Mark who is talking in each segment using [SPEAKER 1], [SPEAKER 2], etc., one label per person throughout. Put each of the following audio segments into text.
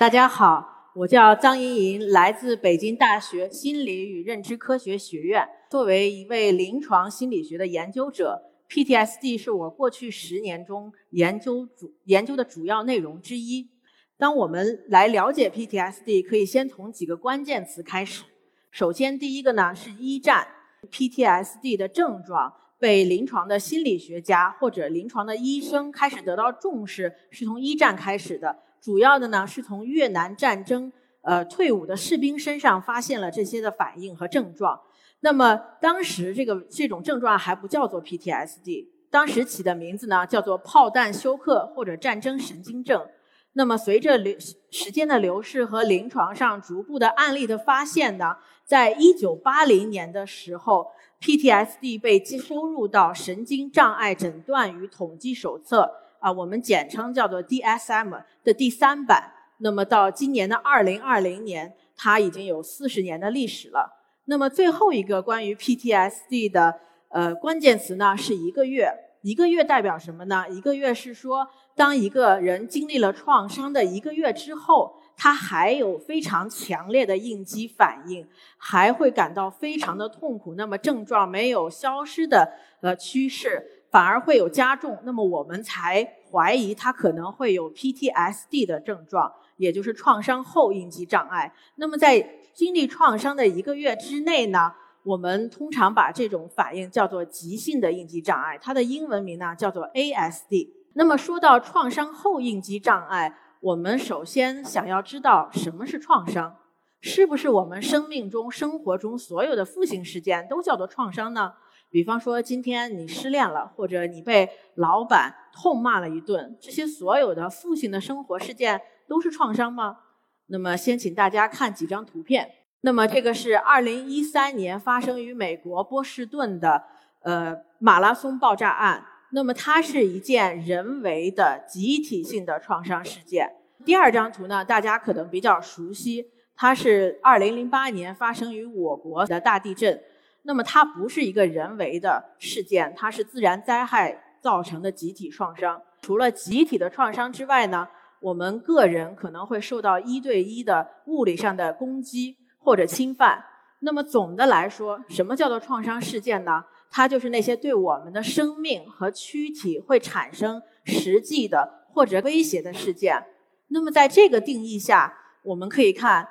[SPEAKER 1] 大家好，我叫张莹莹，来自北京大学心理与认知科学学院。作为一位临床心理学的研究者，PTSD 是我过去十年中研究主研究的主要内容之一。当我们来了解 PTSD，可以先从几个关键词开始。首先，第一个呢是一战，PTSD 的症状被临床的心理学家或者临床的医生开始得到重视，是从一战开始的。主要的呢是从越南战争呃退伍的士兵身上发现了这些的反应和症状。那么当时这个这种症状还不叫做 PTSD，当时起的名字呢叫做炮弹休克或者战争神经症。那么随着流时间的流逝和临床上逐步的案例的发现呢，在一九八零年的时候，PTSD 被收入到神经障碍诊断与统计手册。啊，我们简称叫做 DSM 的第三版。那么到今年的二零二零年，它已经有四十年的历史了。那么最后一个关于 PTSD 的呃关键词呢，是一个月。一个月代表什么呢？一个月是说，当一个人经历了创伤的一个月之后，他还有非常强烈的应激反应，还会感到非常的痛苦。那么症状没有消失的呃趋势。反而会有加重，那么我们才怀疑他可能会有 PTSD 的症状，也就是创伤后应激障碍。那么在经历创伤的一个月之内呢，我们通常把这种反应叫做急性的应激障碍，它的英文名呢叫做 ASD。那么说到创伤后应激障碍，我们首先想要知道什么是创伤，是不是我们生命中、生活中所有的负性事件都叫做创伤呢？比方说，今天你失恋了，或者你被老板痛骂了一顿，这些所有的负性的生活事件都是创伤吗？那么，先请大家看几张图片。那么，这个是2013年发生于美国波士顿的呃马拉松爆炸案。那么，它是一件人为的集体性的创伤事件。第二张图呢，大家可能比较熟悉，它是2008年发生于我国的大地震。那么它不是一个人为的事件，它是自然灾害造成的集体创伤。除了集体的创伤之外呢，我们个人可能会受到一对一的物理上的攻击或者侵犯。那么总的来说，什么叫做创伤事件呢？它就是那些对我们的生命和躯体会产生实际的或者威胁的事件。那么在这个定义下，我们可以看。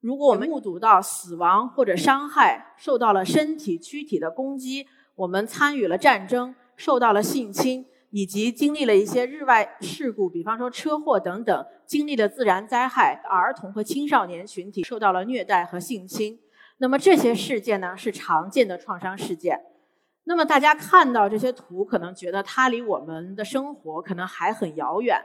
[SPEAKER 1] 如果我们目睹到死亡或者伤害，受到了身体躯体的攻击，我们参与了战争，受到了性侵，以及经历了一些日外事故，比方说车祸等等，经历了自然灾害，儿童和青少年群体受到了虐待和性侵，那么这些事件呢是常见的创伤事件。那么大家看到这些图，可能觉得它离我们的生活可能还很遥远。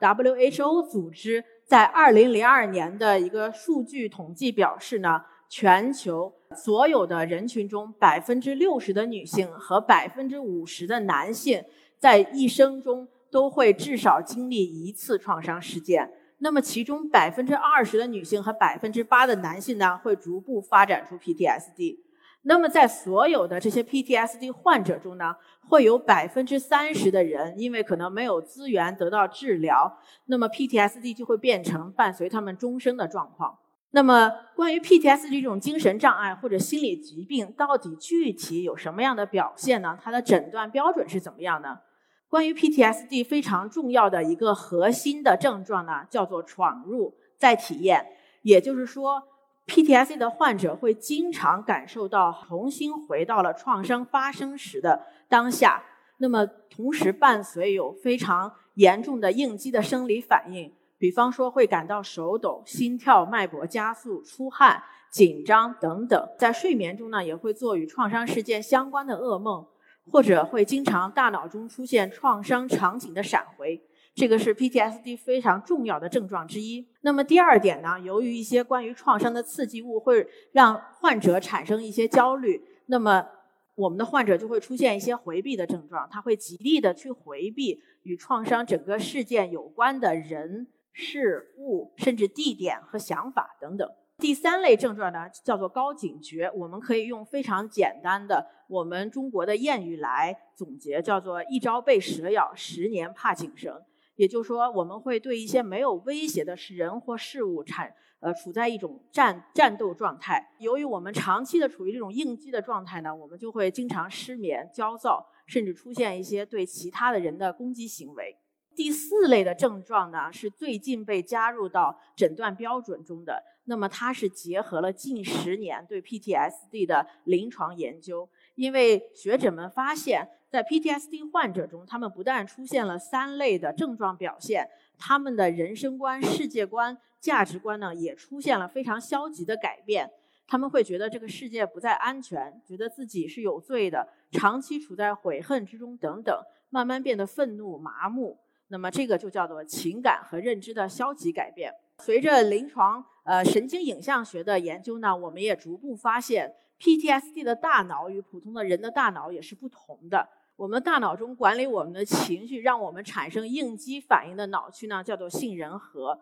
[SPEAKER 1] WHO 组织。在二零零二年的一个数据统计表示呢，全球所有的人群中，百分之六十的女性和百分之五十的男性，在一生中都会至少经历一次创伤事件。那么，其中百分之二十的女性和百分之八的男性呢，会逐步发展出 PTSD。那么，在所有的这些 PTSD 患者中呢，会有百分之三十的人因为可能没有资源得到治疗，那么 PTSD 就会变成伴随他们终生的状况。那么，关于 PTSD 这种精神障碍或者心理疾病，到底具体有什么样的表现呢？它的诊断标准是怎么样呢？关于 PTSD 非常重要的一个核心的症状呢，叫做闯入再体验，也就是说。PTSD 的患者会经常感受到重新回到了创伤发生时的当下，那么同时伴随有非常严重的应激的生理反应，比方说会感到手抖、心跳、脉搏加速、出汗、紧张等等。在睡眠中呢，也会做与创伤事件相关的噩梦，或者会经常大脑中出现创伤场景的闪回。这个是 PTSD 非常重要的症状之一。那么第二点呢，由于一些关于创伤的刺激物会让患者产生一些焦虑，那么我们的患者就会出现一些回避的症状，他会极力的去回避与创伤整个事件有关的人、事物，甚至地点和想法等等。第三类症状呢，叫做高警觉。我们可以用非常简单的我们中国的谚语来总结，叫做“一朝被蛇咬，十年怕井绳”。也就是说，我们会对一些没有威胁的是人或事物产呃处在一种战战斗状态。由于我们长期的处于这种应激的状态呢，我们就会经常失眠、焦躁，甚至出现一些对其他的人的攻击行为。第四类的症状呢，是最近被加入到诊断标准中的。那么它是结合了近十年对 PTSD 的临床研究，因为学者们发现，在 PTSD 患者中，他们不但出现了三类的症状表现，他们的人生观、世界观、价值观呢，也出现了非常消极的改变。他们会觉得这个世界不再安全，觉得自己是有罪的，长期处在悔恨之中等等，慢慢变得愤怒、麻木。那么这个就叫做情感和认知的消极改变。随着临床呃神经影像学的研究呢，我们也逐步发现，PTSD 的大脑与普通的人的大脑也是不同的。我们大脑中管理我们的情绪，让我们产生应激反应的脑区呢，叫做杏仁核。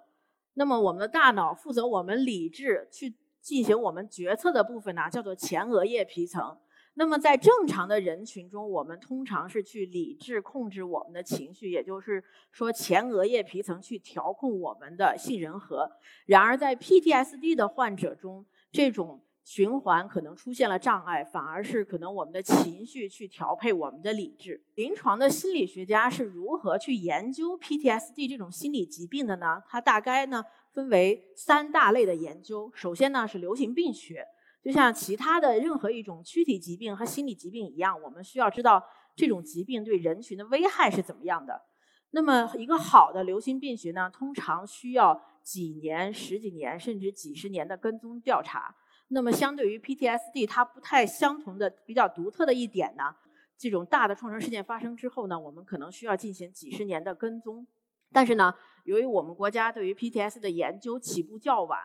[SPEAKER 1] 那么我们的大脑负责我们理智去进行我们决策的部分呢，叫做前额叶皮层。那么在正常的人群中，我们通常是去理智控制我们的情绪，也就是说前额叶皮层去调控我们的杏仁核。然而在 PTSD 的患者中，这种循环可能出现了障碍，反而是可能我们的情绪去调配我们的理智。临床的心理学家是如何去研究 PTSD 这种心理疾病的呢？它大概呢分为三大类的研究。首先呢是流行病学。就像其他的任何一种躯体疾病和心理疾病一样，我们需要知道这种疾病对人群的危害是怎么样的。那么，一个好的流行病学呢，通常需要几年、十几年甚至几十年的跟踪调查。那么，相对于 PTSD，它不太相同的、比较独特的一点呢，这种大的创伤事件发生之后呢，我们可能需要进行几十年的跟踪。但是呢，由于我们国家对于 PTSD 的研究起步较晚。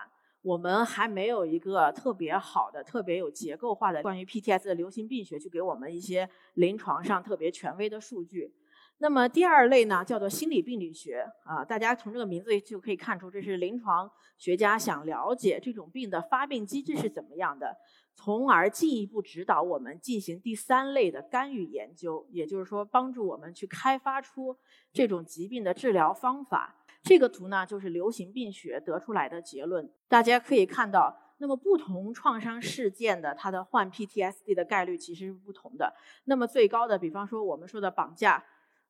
[SPEAKER 1] 我们还没有一个特别好的、特别有结构化的关于 PTS 的流行病学，去给我们一些临床上特别权威的数据。那么第二类呢，叫做心理病理学啊，大家从这个名字就可以看出，这是临床学家想了解这种病的发病机制是怎么样的，从而进一步指导我们进行第三类的干预研究，也就是说，帮助我们去开发出这种疾病的治疗方法。这个图呢，就是流行病学得出来的结论。大家可以看到，那么不同创伤事件的它的患 PTSD 的概率其实是不同的。那么最高的，比方说我们说的绑架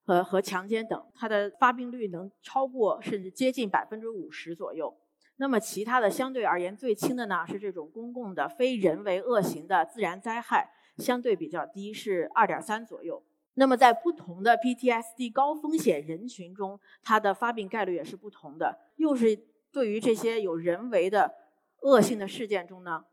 [SPEAKER 1] 和和强奸等，它的发病率能超过甚至接近百分之五十左右。那么其他的相对而言最轻的呢，是这种公共的非人为恶行的自然灾害，相对比较低，是二点三左右。那么，在不同的 PTSD 高风险人群中，它的发病概率也是不同的。又是对于这些有人为的恶性的事件中呢，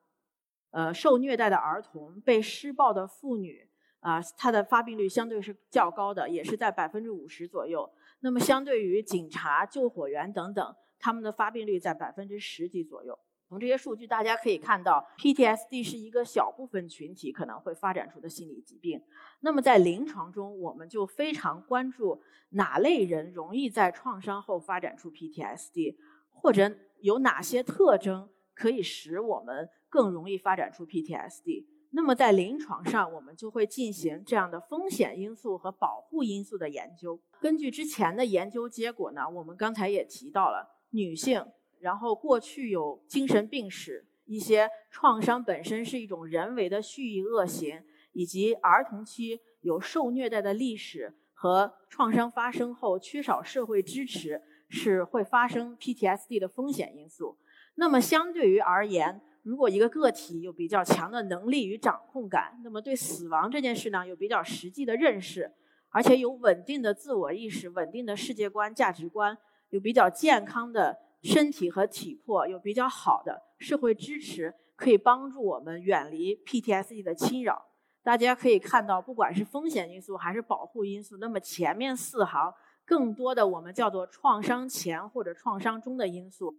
[SPEAKER 1] 呃，受虐待的儿童、被施暴的妇女啊，它的发病率相对是较高的，也是在百分之五十左右。那么，相对于警察、救火员等等，他们的发病率在百分之十几左右。从这些数据，大家可以看到，PTSD 是一个小部分群体可能会发展出的心理疾病。那么在临床中，我们就非常关注哪类人容易在创伤后发展出 PTSD，或者有哪些特征可以使我们更容易发展出 PTSD。那么在临床上，我们就会进行这样的风险因素和保护因素的研究。根据之前的研究结果呢，我们刚才也提到了女性。然后过去有精神病史，一些创伤本身是一种人为的蓄意恶行，以及儿童期有受虐待的历史和创伤发生后缺少社会支持，是会发生 PTSD 的风险因素。那么相对于而言，如果一个个体有比较强的能力与掌控感，那么对死亡这件事呢有比较实际的认识，而且有稳定的自我意识、稳定的世界观、价值观，有比较健康的。身体和体魄有比较好的社会支持，可以帮助我们远离 PTSD 的侵扰。大家可以看到，不管是风险因素还是保护因素，那么前面四行更多的我们叫做创伤前或者创伤中的因素，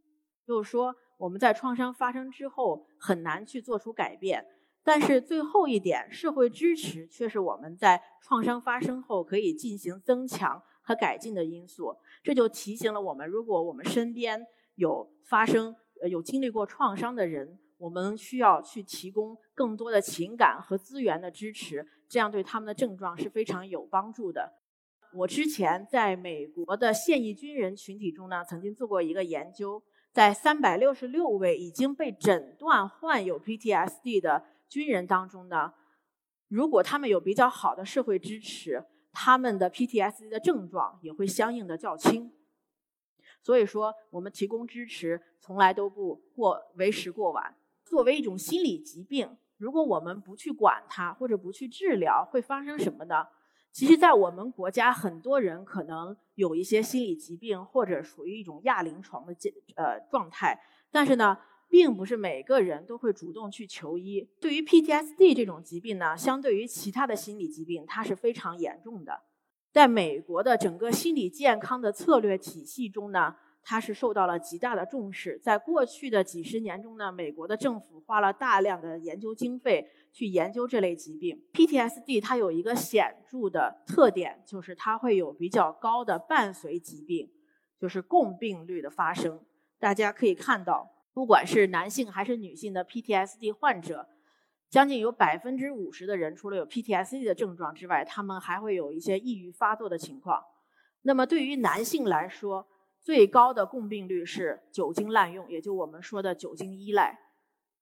[SPEAKER 1] 就是说我们在创伤发生之后很难去做出改变。但是最后一点，社会支持却是我们在创伤发生后可以进行增强和改进的因素。这就提醒了我们，如果我们身边有发生有经历过创伤的人，我们需要去提供更多的情感和资源的支持，这样对他们的症状是非常有帮助的。我之前在美国的现役军人群体中呢，曾经做过一个研究，在三百六十六位已经被诊断患有 PTSD 的军人当中呢，如果他们有比较好的社会支持，他们的 PTSD 的症状也会相应的较轻。所以说，我们提供支持从来都不过为时过晚。作为一种心理疾病，如果我们不去管它或者不去治疗，会发生什么呢？其实，在我们国家，很多人可能有一些心理疾病，或者属于一种亚临床的呃状态，但是呢，并不是每个人都会主动去求医。对于 PTSD 这种疾病呢，相对于其他的心理疾病，它是非常严重的。在美国的整个心理健康的策略体系中呢，它是受到了极大的重视。在过去的几十年中呢，美国的政府花了大量的研究经费去研究这类疾病。PTSD 它有一个显著的特点，就是它会有比较高的伴随疾病，就是共病率的发生。大家可以看到，不管是男性还是女性的 PTSD 患者。将近有百分之五十的人，除了有 PTSD 的症状之外，他们还会有一些抑郁发作的情况。那么对于男性来说，最高的共病率是酒精滥用，也就我们说的酒精依赖。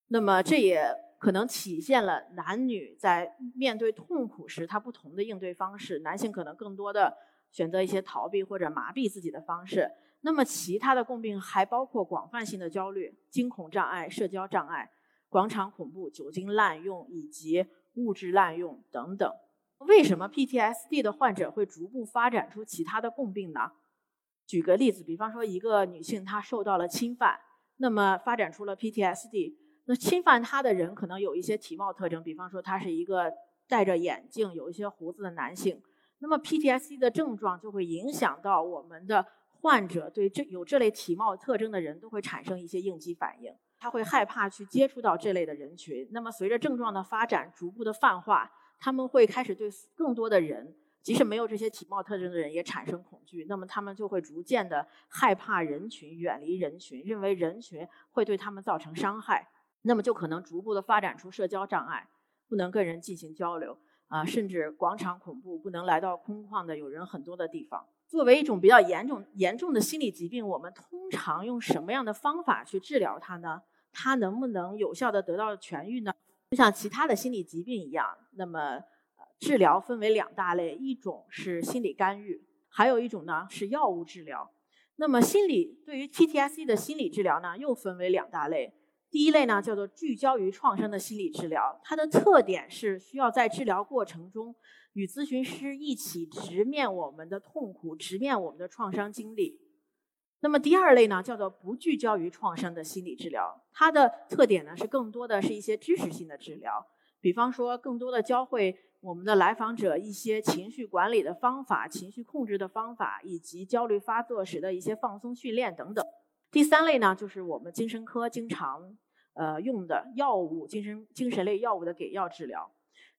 [SPEAKER 1] 那么这也可能体现了男女在面对痛苦时他不同的应对方式。男性可能更多的选择一些逃避或者麻痹自己的方式。那么其他的共病还包括广泛性的焦虑、惊恐障碍、社交障碍。广场恐怖、酒精滥用以及物质滥用等等，为什么 PTSD 的患者会逐步发展出其他的共病呢？举个例子，比方说一个女性她受到了侵犯，那么发展出了 PTSD。那侵犯她的人可能有一些体貌特征，比方说他是一个戴着眼镜、有一些胡子的男性。那么 PTSD 的症状就会影响到我们的患者对这有这类体貌特征的人都会产生一些应激反应。他会害怕去接触到这类的人群，那么随着症状的发展，逐步的泛化，他们会开始对更多的人，即使没有这些体貌特征的人也产生恐惧，那么他们就会逐渐的害怕人群，远离人群，认为人群会对他们造成伤害，那么就可能逐步的发展出社交障碍，不能跟人进行交流啊，甚至广场恐怖，不能来到空旷的有人很多的地方。作为一种比较严重严重的心理疾病，我们通常用什么样的方法去治疗它呢？它能不能有效的得到痊愈呢？就像其他的心理疾病一样，那么治疗分为两大类，一种是心理干预，还有一种呢是药物治疗。那么心理对于 PTSD 的心理治疗呢，又分为两大类。第一类呢叫做聚焦于创伤的心理治疗，它的特点是需要在治疗过程中与咨询师一起直面我们的痛苦，直面我们的创伤经历。那么第二类呢，叫做不聚焦于创伤的心理治疗，它的特点呢是更多的是一些知识性的治疗，比方说更多的教会我们的来访者一些情绪管理的方法、情绪控制的方法，以及焦虑发作时的一些放松训练等等。第三类呢，就是我们精神科经常呃用的药物，精神精神类药物的给药治疗。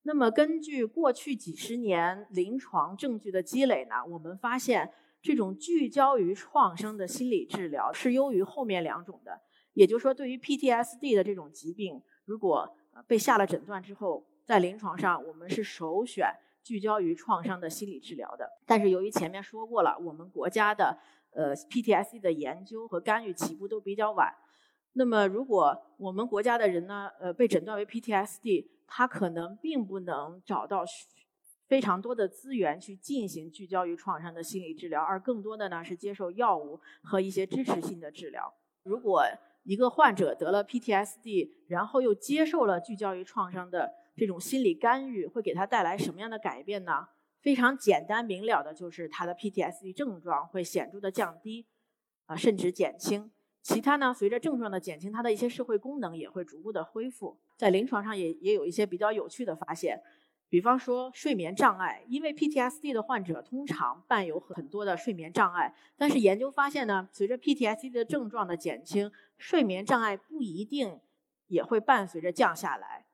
[SPEAKER 1] 那么根据过去几十年临床证据的积累呢，我们发现。这种聚焦于创伤的心理治疗是优于后面两种的，也就是说，对于 PTSD 的这种疾病，如果被下了诊断之后，在临床上我们是首选聚焦于创伤的心理治疗的。但是由于前面说过了，我们国家的呃 PTSD 的研究和干预起步都比较晚，那么如果我们国家的人呢，呃被诊断为 PTSD，他可能并不能找到。非常多的资源去进行聚焦于创伤的心理治疗，而更多的呢是接受药物和一些支持性的治疗。如果一个患者得了 PTSD，然后又接受了聚焦于创伤的这种心理干预，会给他带来什么样的改变呢？非常简单明了的就是他的 PTSD 症状会显著的降低，啊，甚至减轻。其他呢，随着症状的减轻，他的一些社会功能也会逐步的恢复。在临床上也也有一些比较有趣的发现。比方说睡眠障碍，因为 PTSD 的患者通常伴有很多的睡眠障碍，但是研究发现呢，随着 PTSD 的症状的减轻，睡眠障碍不一定也会伴随着降下来。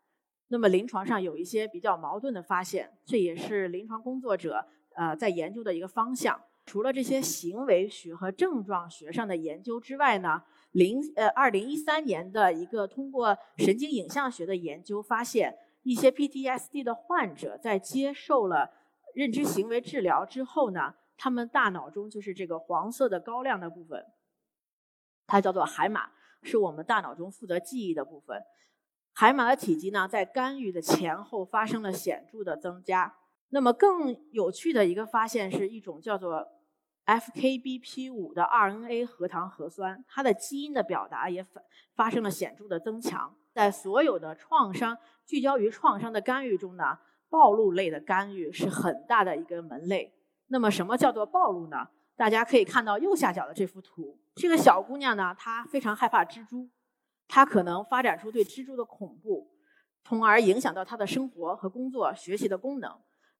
[SPEAKER 1] 那么临床上有一些比较矛盾的发现，这也是临床工作者呃在研究的一个方向。除了这些行为学和症状学上的研究之外呢，零呃二零一三年的一个通过神经影像学的研究发现。一些 PTSD 的患者在接受了认知行为治疗之后呢，他们大脑中就是这个黄色的高亮的部分，它叫做海马，是我们大脑中负责记忆的部分。海马的体积呢，在干预的前后发生了显著的增加。那么更有趣的一个发现是一种叫做 FKBP5 的 RNA 核糖核酸，它的基因的表达也发发生了显著的增强。在所有的创伤聚焦于创伤的干预中呢，暴露类的干预是很大的一个门类。那么什么叫做暴露呢？大家可以看到右下角的这幅图，这个小姑娘呢，她非常害怕蜘蛛，她可能发展出对蜘蛛的恐怖，从而影响到她的生活和工作、学习的功能。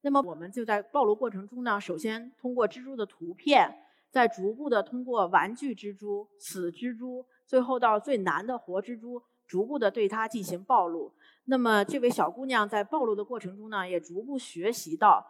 [SPEAKER 1] 那么我们就在暴露过程中呢，首先通过蜘蛛的图片，再逐步的通过玩具蜘蛛、死蜘蛛，最后到最难的活蜘蛛，逐步的对它进行暴露。那么这位小姑娘在暴露的过程中呢，也逐步学习到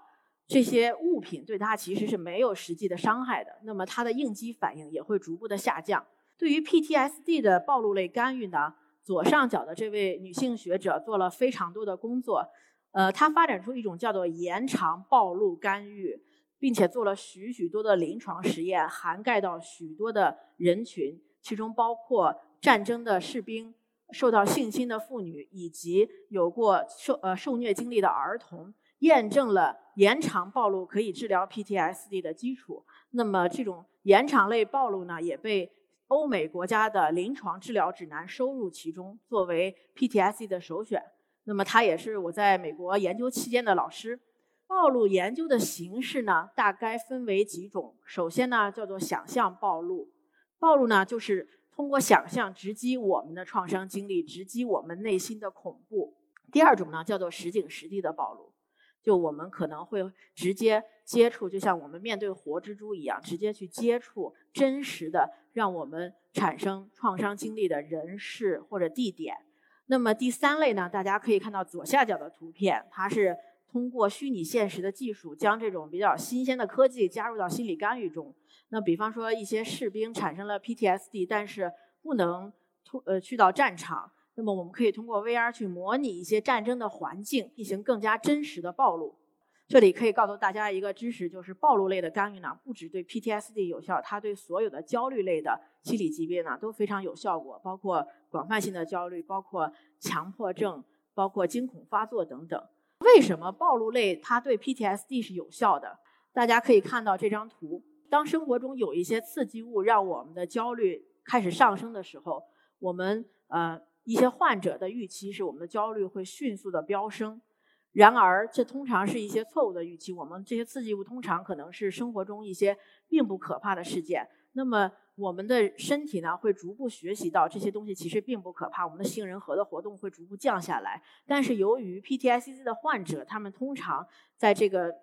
[SPEAKER 1] 这些物品对她其实是没有实际的伤害的。那么她的应激反应也会逐步的下降。对于 PTSD 的暴露类干预呢，左上角的这位女性学者做了非常多的工作。呃，她发展出一种叫做延长暴露干预，并且做了许许多的临床实验，涵盖到许多的人群，其中包括战争的士兵、受到性侵的妇女以及有过受呃受虐经历的儿童，验证了延长暴露可以治疗 PTSD 的基础。那么，这种延长类暴露呢，也被欧美国家的临床治疗指南收入其中，作为 PTSD 的首选。那么他也是我在美国研究期间的老师。暴露研究的形式呢，大概分为几种。首先呢，叫做想象暴露。暴露呢，就是通过想象直击我们的创伤经历，直击我们内心的恐怖。第二种呢，叫做实景实地的暴露，就我们可能会直接接触，就像我们面对活蜘蛛一样，直接去接触真实的让我们产生创伤经历的人事或者地点。那么第三类呢，大家可以看到左下角的图片，它是通过虚拟现实的技术，将这种比较新鲜的科技加入到心理干预中。那比方说，一些士兵产生了 PTSD，但是不能突呃去到战场，那么我们可以通过 VR 去模拟一些战争的环境，进行更加真实的暴露。这里可以告诉大家一个知识，就是暴露类的干预呢，不只对 PTSD 有效，它对所有的焦虑类的心理疾病呢都非常有效果，包括广泛性的焦虑，包括强迫症，包括惊恐发作等等。为什么暴露类它对 PTSD 是有效的？大家可以看到这张图，当生活中有一些刺激物让我们的焦虑开始上升的时候，我们呃一些患者的预期是我们的焦虑会迅速的飙升。然而，这通常是一些错误的预期。我们这些刺激物通常可能是生活中一些并不可怕的事件。那么，我们的身体呢会逐步学习到这些东西其实并不可怕。我们的杏仁核的活动会逐步降下来。但是，由于 PTSD 的患者，他们通常在这个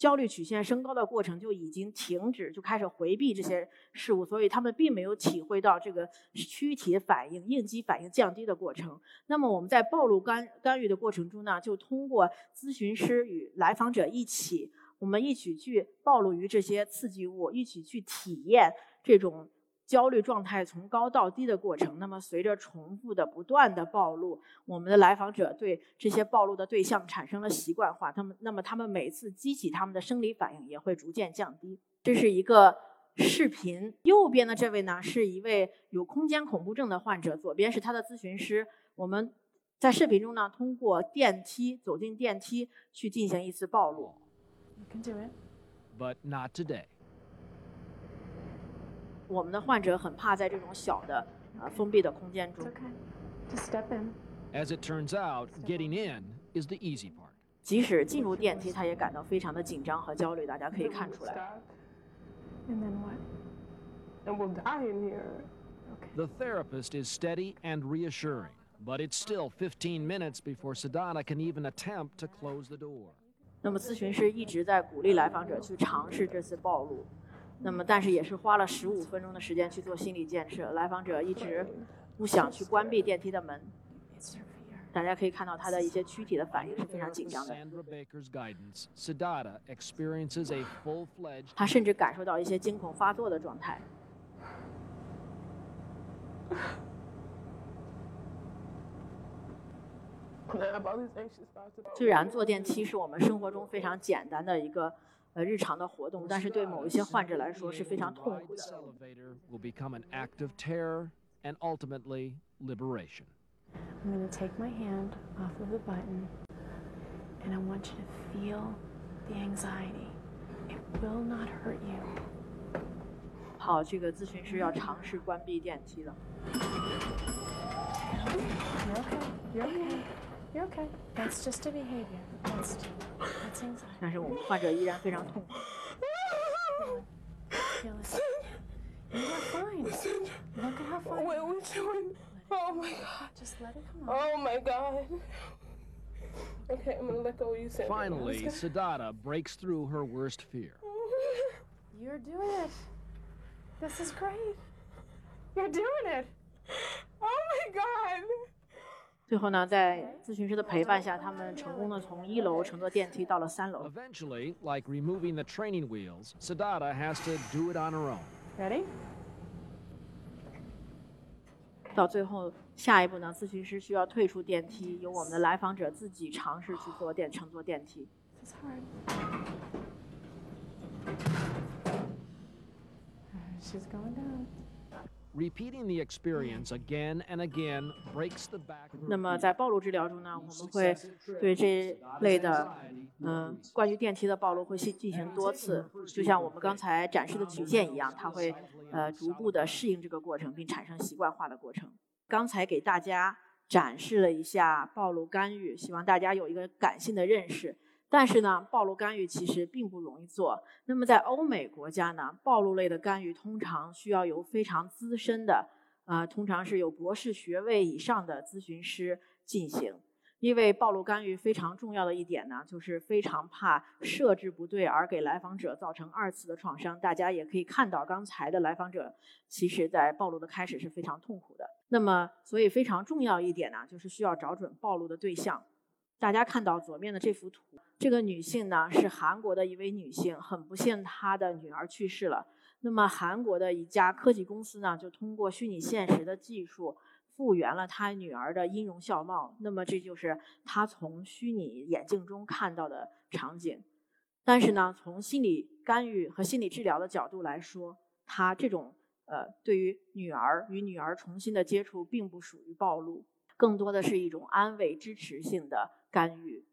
[SPEAKER 1] 焦虑曲线升高的过程就已经停止，就开始回避这些事物，所以他们并没有体会到这个躯体反应、应激反应降低的过程。那么我们在暴露干干预的过程中呢，就通过咨询师与来访者一起，我们一起去暴露于这些刺激物，一起去体验这种。焦虑状态从高到低的过程，那么随着重复的不断的暴露，我们的来访者对这些暴露的对象产生了习惯化，他们那么他们每次激起他们的生理反应也会逐渐降低。这是一个视频，右边的这位呢是一位有空间恐怖症的患者，左边是他的咨询师。我们在视频中呢通过电梯走进电梯去进行一次暴露。
[SPEAKER 2] But not today.
[SPEAKER 1] 我们的患者很怕在这种小的、呃封闭的空间中。
[SPEAKER 2] As it turns out, getting in is the easy part.
[SPEAKER 1] 即使进入电梯，他也感到非常的紧张和焦虑。大家可以看出来。
[SPEAKER 3] And then what? And we'll die in here.
[SPEAKER 2] The therapist is steady and reassuring, but it's still 15 minutes before Sedana can even attempt to close the door.
[SPEAKER 1] 那么咨询师一直在鼓励来访者去尝试这次暴露。那么，但是也是花了十五分钟的时间去做心理建设。来访者一直不想去关闭电梯的门，大家可以看到他的一些躯体的反应是非常紧张的。他甚至感受到一些惊恐发作的状态。虽然坐电梯是我们生活中非常简单的一个呃日常的活动，但是对某一些患者来说是非常痛苦
[SPEAKER 2] This
[SPEAKER 1] 的。
[SPEAKER 2] elevator will become an act of terror and ultimately liberation.
[SPEAKER 3] I'm going to take my hand off of the button and I want you to feel the anxiety. It will not hurt you.
[SPEAKER 1] 好，这个咨询师要尝试关闭电梯了。
[SPEAKER 3] You're okay. You're okay. You're okay. That's just a behavior. That's, that's anxiety.
[SPEAKER 1] 但是我们患者依然非常痛苦。
[SPEAKER 3] Feel it. You are fine. Look at how fine.
[SPEAKER 4] What are we doing? Oh my god.
[SPEAKER 3] Just let it come out.
[SPEAKER 4] Oh my god. Okay, I'm gonna let go of you, Sandra. I'm
[SPEAKER 2] Finally,
[SPEAKER 4] just
[SPEAKER 2] Siddhartha breaks through her worst fear.
[SPEAKER 4] gonna-
[SPEAKER 3] You're doing it. This is great. You're doing it.
[SPEAKER 4] Oh my god.
[SPEAKER 1] 最后呢，在咨询师的陪伴下，他们成功的从一楼乘坐电梯到了三楼。
[SPEAKER 2] Eventually, like removing the training wheels, Siddhartha has to do it on her own.
[SPEAKER 3] Ready?
[SPEAKER 1] 到最后，下一步呢，咨询师需要退出电梯，由我们的来访者自己尝试去坐电乘坐电梯。
[SPEAKER 3] This is hard. She's going down.
[SPEAKER 2] Repeating the experience again and again breaks the back
[SPEAKER 1] 那么在暴露治疗中呢，我们会对这类的，嗯、关于电梯的暴露会进进行多次，就像我们刚才展示的曲线一样，它会呃逐步的适应这个过程，并产生习惯化的过程。刚才给大家展示了一下暴露干预，希望大家有一个感性的认识。但是呢，暴露干预其实并不容易做。那么在欧美国家呢，暴露类的干预通常需要由非常资深的，啊、通常是有博士学位以上的咨询师进行。因为暴露干预非常重要的一点呢，就是非常怕设置不对而给来访者造成二次的创伤。大家也可以看到，刚才的来访者其实在暴露的开始是非常痛苦的。那么，所以非常重要一点呢，就是需要找准暴露的对象。大家看到左面的这幅图，这个女性呢是韩国的一位女性，很不幸她的女儿去世了。那么韩国的一家科技公司呢，就通过虚拟现实的技术复原了她女儿的音容笑貌。那么这就是她从虚拟眼镜中看到的场景。但是呢，从心理干预和心理治疗的角度来说，她这种呃对于女儿与女儿重新的接触，并不属于暴露，更多的是一种安慰支持性的干预。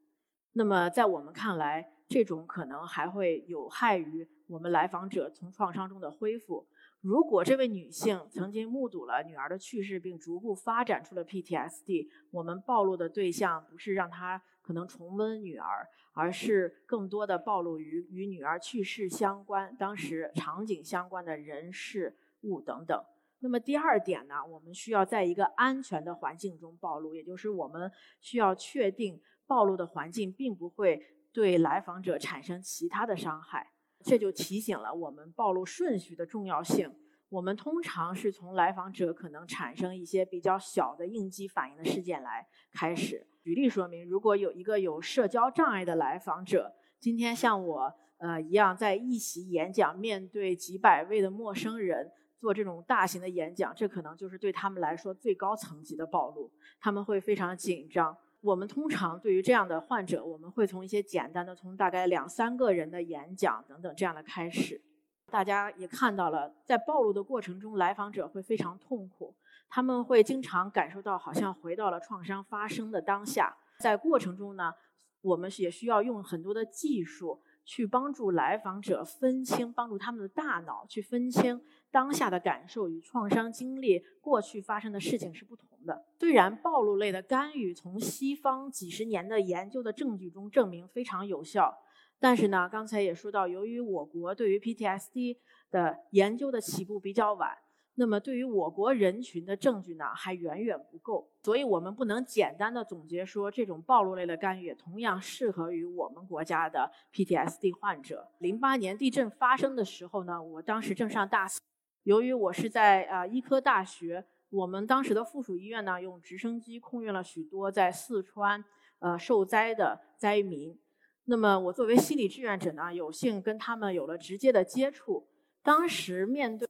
[SPEAKER 1] 那么在我们看来，这种可能还会有害于我们来访者从创伤中的恢复。如果这位女性曾经目睹了女儿的去世，并逐步发展出了 PTSD，我们暴露的对象不是让她可能重温女儿，而是更多的暴露于与女儿去世相关、当时场景相关的人事物等等。那么第二点呢，我们需要在一个安全的环境中暴露，也就是我们需要确定暴露的环境并不会对来访者产生其他的伤害。这就提醒了我们暴露顺序的重要性。我们通常是从来访者可能产生一些比较小的应激反应的事件来开始。举例说明，如果有一个有社交障碍的来访者，今天像我呃一样在一席演讲，面对几百位的陌生人做这种大型的演讲，这可能就是对他们来说最高层级的暴露，他们会非常紧张。我们通常对于这样的患者，我们会从一些简单的，从大概两三个人的演讲等等这样的开始。大家也看到了，在暴露的过程中，来访者会非常痛苦，他们会经常感受到好像回到了创伤发生的当下。在过程中呢，我们也需要用很多的技术去帮助来访者分清，帮助他们的大脑去分清当下的感受与创伤经历过去发生的事情是不同的。虽然暴露类的干预从西方几十年的研究的证据中证明非常有效。但是呢，刚才也说到，由于我国对于 PTSD 的研究的起步比较晚，那么对于我国人群的证据呢还远远不够，所以我们不能简单的总结说这种暴露类的干预也同样适合于我们国家的 PTSD 患者。零八年地震发生的时候呢，我当时正上大四，由于我是在啊、医科大学，我们当时的附属医院呢用直升机空运了许多在四川呃受灾的灾民。那么我作为心理志愿者呢，有幸跟他们有了直接的接触。当时面对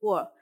[SPEAKER 1] 过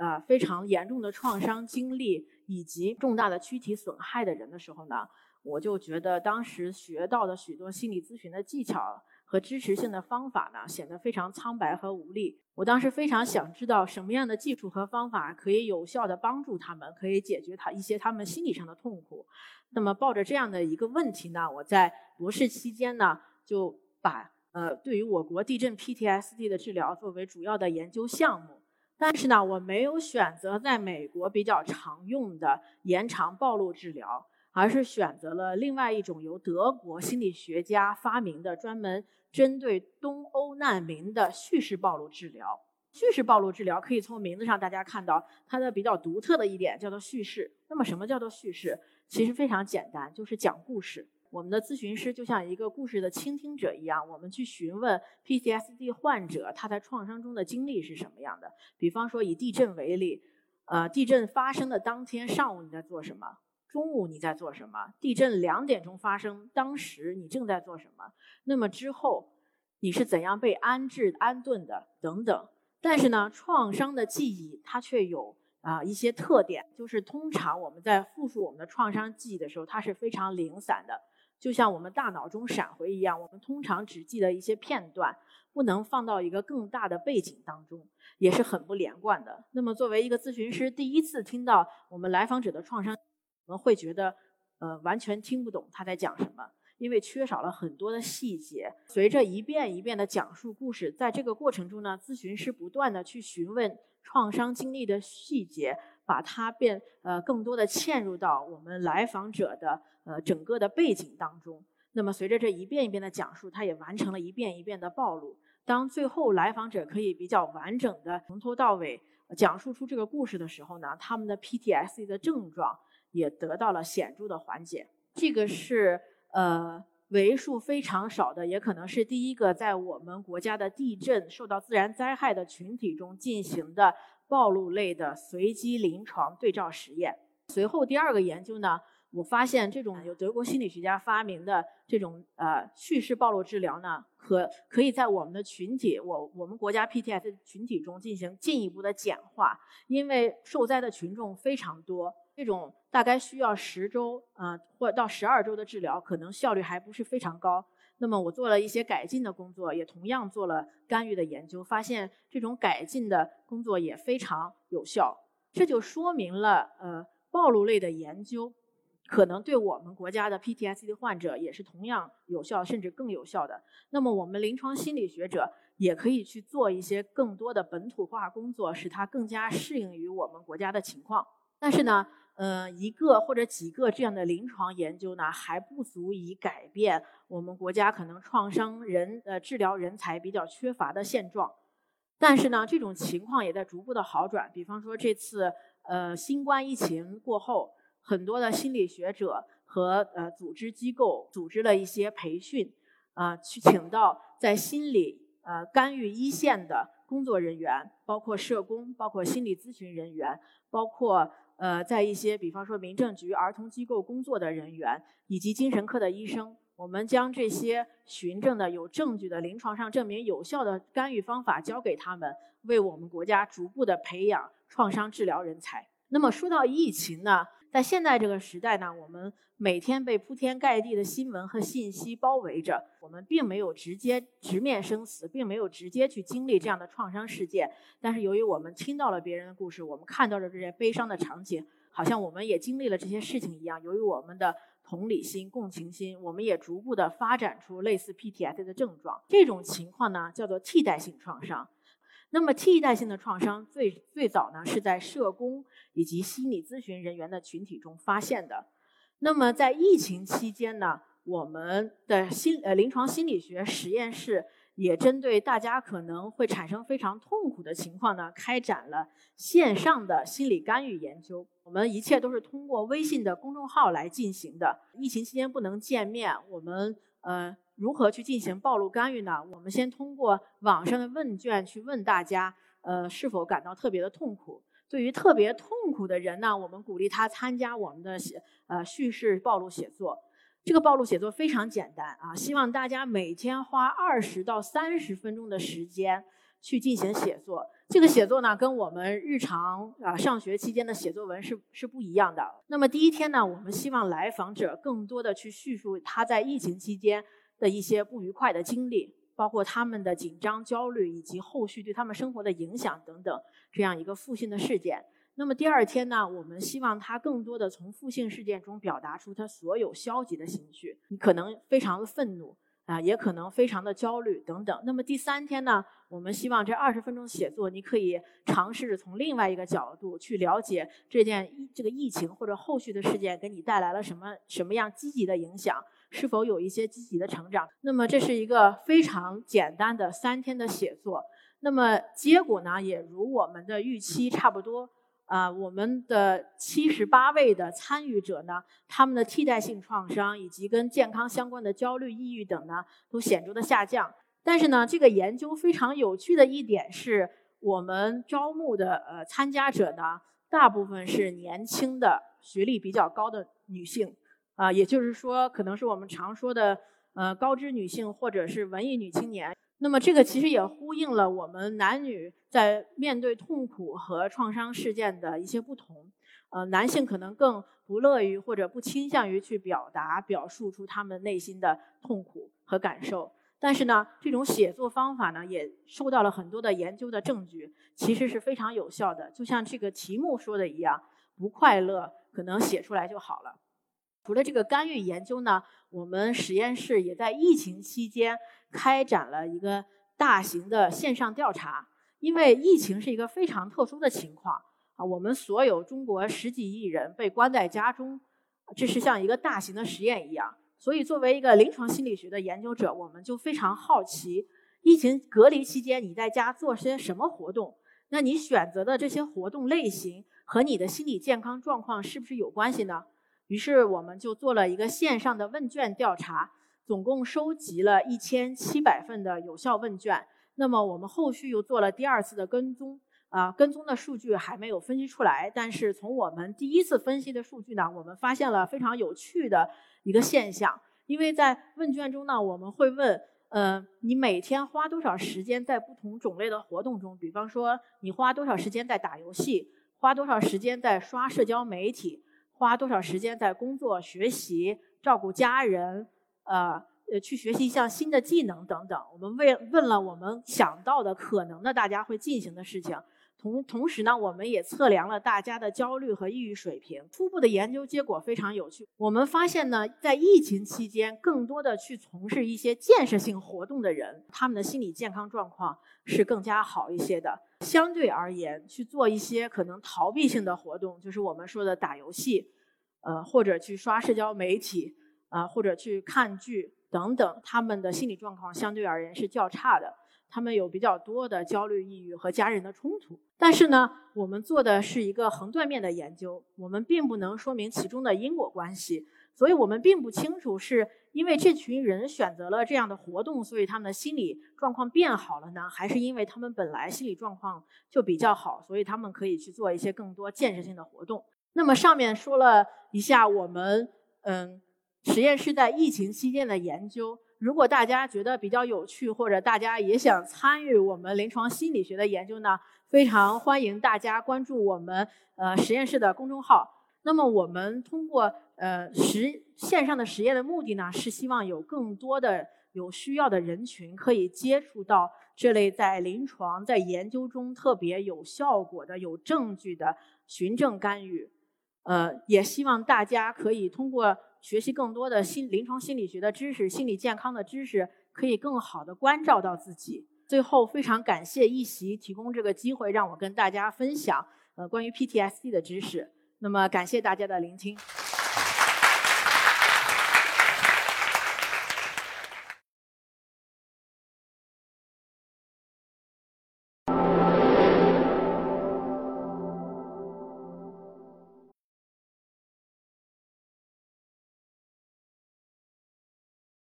[SPEAKER 1] 呃非常严重的创伤经历以及重大的躯体损害的人的时候呢，我就觉得当时学到的许多心理咨询的技巧和支持性的方法呢，显得非常苍白和无力。我当时非常想知道什么样的技术和方法可以有效的帮助他们，可以解决他一些他们心理上的痛苦。那么抱着这样的一个问题呢，我在博士期间呢，就把呃对于我国地震 PTSD 的治疗作为主要的研究项目。但是呢，我没有选择在美国比较常用的延长暴露治疗，而是选择了另外一种由德国心理学家发明的专门针对东欧难民的叙事暴露治疗。叙事暴露治疗可以从名字上大家看到它的比较独特的一点叫做叙事。那么什么叫做叙事？其实非常简单，就是讲故事。我们的咨询师就像一个故事的倾听者一样，我们去询问 PTSD 患者他在创伤中的经历是什么样的。比方说以地震为例，呃，地震发生的当天上午你在做什么？中午你在做什么？地震两点钟发生，当时你正在做什么？那么之后你是怎样被安置安顿的？等等。但是呢，创伤的记忆它却有啊一些特点，就是通常我们在复述我们的创伤记忆的时候，它是非常零散的。就像我们大脑中闪回一样，我们通常只记得一些片段，不能放到一个更大的背景当中，也是很不连贯的。那么，作为一个咨询师，第一次听到我们来访者的创伤，我们会觉得，呃，完全听不懂他在讲什么，因为缺少了很多的细节。随着一遍一遍的讲述故事，在这个过程中呢，咨询师不断的去询问创伤经历的细节，把它变呃更多的嵌入到我们来访者的。呃，整个的背景当中，那么随着这一遍一遍的讲述，他也完成了一遍一遍的暴露。当最后来访者可以比较完整的从头到尾讲述出这个故事的时候呢，他们的 PTSD 的症状也得到了显著的缓解。这个是呃为数非常少的，也可能是第一个在我们国家的地震受到自然灾害的群体中进行的暴露类的随机临床对照实验。随后第二个研究呢？我发现这种由德国心理学家发明的这种呃叙事暴露治疗呢，可可以在我们的群体，我我们国家 PTS 群体中进行进一步的简化，因为受灾的群众非常多，这种大概需要十周啊或到十二周的治疗，可能效率还不是非常高。那么我做了一些改进的工作，也同样做了干预的研究，发现这种改进的工作也非常有效。这就说明了呃暴露类的研究。可能对我们国家的 PTSD 患者也是同样有效，甚至更有效的。那么，我们临床心理学者也可以去做一些更多的本土化工作，使它更加适应于我们国家的情况。但是呢，呃，一个或者几个这样的临床研究呢，还不足以改变我们国家可能创伤人呃治疗人才比较缺乏的现状。但是呢，这种情况也在逐步的好转。比方说，这次呃新冠疫情过后。很多的心理学者和呃组织机构组织了一些培训，啊，去请到在心理呃干预一线的工作人员，包括社工，包括心理咨询人员，包括呃在一些比方说民政局儿童机构工作的人员，以及精神科的医生，我们将这些循证的有证据的临床上证明有效的干预方法交给他们，为我们国家逐步的培养创伤治疗人才。那么说到疫情呢？在现在这个时代呢，我们每天被铺天盖地的新闻和信息包围着，我们并没有直接直面生死，并没有直接去经历这样的创伤事件。但是由于我们听到了别人的故事，我们看到了这些悲伤的场景，好像我们也经历了这些事情一样。由于我们的同理心、共情心，我们也逐步的发展出类似 PTSD 的症状。这种情况呢，叫做替代性创伤。那么替代性的创伤最最早呢是在社工以及心理咨询人员的群体中发现的。那么在疫情期间呢，我们的心呃临床心理学实验室也针对大家可能会产生非常痛苦的情况呢，开展了线上的心理干预研究。我们一切都是通过微信的公众号来进行的。疫情期间不能见面，我们呃。如何去进行暴露干预呢？我们先通过网上的问卷去问大家，呃，是否感到特别的痛苦？对于特别痛苦的人呢，我们鼓励他参加我们的写呃叙事暴露写作。这个暴露写作非常简单啊，希望大家每天花二十到三十分钟的时间去进行写作。这个写作呢，跟我们日常啊上学期间的写作文是是不一样的。那么第一天呢，我们希望来访者更多的去叙述他在疫情期间的一些不愉快的经历，包括他们的紧张、焦虑以及后续对他们生活的影响等等这样一个负性的事件。那么第二天呢，我们希望他更多的从负性事件中表达出他所有消极的情绪，你可能非常的愤怒。啊，也可能非常的焦虑等等。那么第三天呢，我们希望这二十分钟写作，你可以尝试着从另外一个角度去了解这件这个疫情或者后续的事件给你带来了什么什么样积极的影响，是否有一些积极的成长。那么这是一个非常简单的三天的写作。那么结果呢，也如我们的预期差不多。啊，我们的七十八位的参与者呢，他们的替代性创伤以及跟健康相关的焦虑、抑郁等呢，都显著的下降。但是呢，这个研究非常有趣的一点是，我们招募的呃参加者呢，大部分是年轻的、学历比较高的女性，啊，也就是说，可能是我们常说的呃高知女性或者是文艺女青年。那么这个其实也呼应了我们男女在面对痛苦和创伤事件的一些不同。呃，男性可能更不乐于或者不倾向于去表达、表述出他们内心的痛苦和感受。但是呢，这种写作方法呢，也受到了很多的研究的证据，其实是非常有效的。就像这个题目说的一样，不快乐可能写出来就好了。除了这个干预研究呢，我们实验室也在疫情期间开展了一个大型的线上调查。因为疫情是一个非常特殊的情况啊，我们所有中国十几亿人被关在家中，这是像一个大型的实验一样。所以，作为一个临床心理学的研究者，我们就非常好奇，疫情隔离期间你在家做些什么活动？那你选择的这些活动类型和你的心理健康状况是不是有关系呢？于是我们就做了一个线上的问卷调查，总共收集了一千七百份的有效问卷。那么我们后续又做了第二次的跟踪，啊，跟踪的数据还没有分析出来。但是从我们第一次分析的数据呢，我们发现了非常有趣的一个现象。因为在问卷中呢，我们会问，呃，你每天花多少时间在不同种类的活动中？比方说，你花多少时间在打游戏，花多少时间在刷社交媒体？花多少时间在工作、学习、照顾家人，呃呃，去学习一项新的技能等等。我们问问了我们想到的可能的大家会进行的事情，同同时呢，我们也测量了大家的焦虑和抑郁水平。初步的研究结果非常有趣，我们发现呢，在疫情期间，更多的去从事一些建设性活动的人，他们的心理健康状况是更加好一些的。相对而言，去做一些可能逃避性的活动，就是我们说的打游戏，呃，或者去刷社交媒体，啊，或者去看剧等等，他们的心理状况相对而言是较差的。他们有比较多的焦虑、抑郁和家人的冲突。但是呢，我们做的是一个横断面的研究，我们并不能说明其中的因果关系。所以我们并不清楚是因为这群人选择了这样的活动，所以他们的心理状况变好了呢，还是因为他们本来心理状况就比较好，所以他们可以去做一些更多建设性的活动。那么上面说了一下我们嗯实验室在疫情期间的研究，如果大家觉得比较有趣，或者大家也想参与我们临床心理学的研究呢，非常欢迎大家关注我们呃实验室的公众号。那么我们通过呃实线上的实验的目的呢，是希望有更多的有需要的人群可以接触到这类在临床在研究中特别有效果的、有证据的循证干预。呃，也希望大家可以通过学习更多的心临床心理学的知识、心理健康的知识，可以更好的关照到自己。最后，非常感谢一席提供这个机会，让我跟大家分享呃关于 PTSD 的知识。那么，感谢大家的聆听。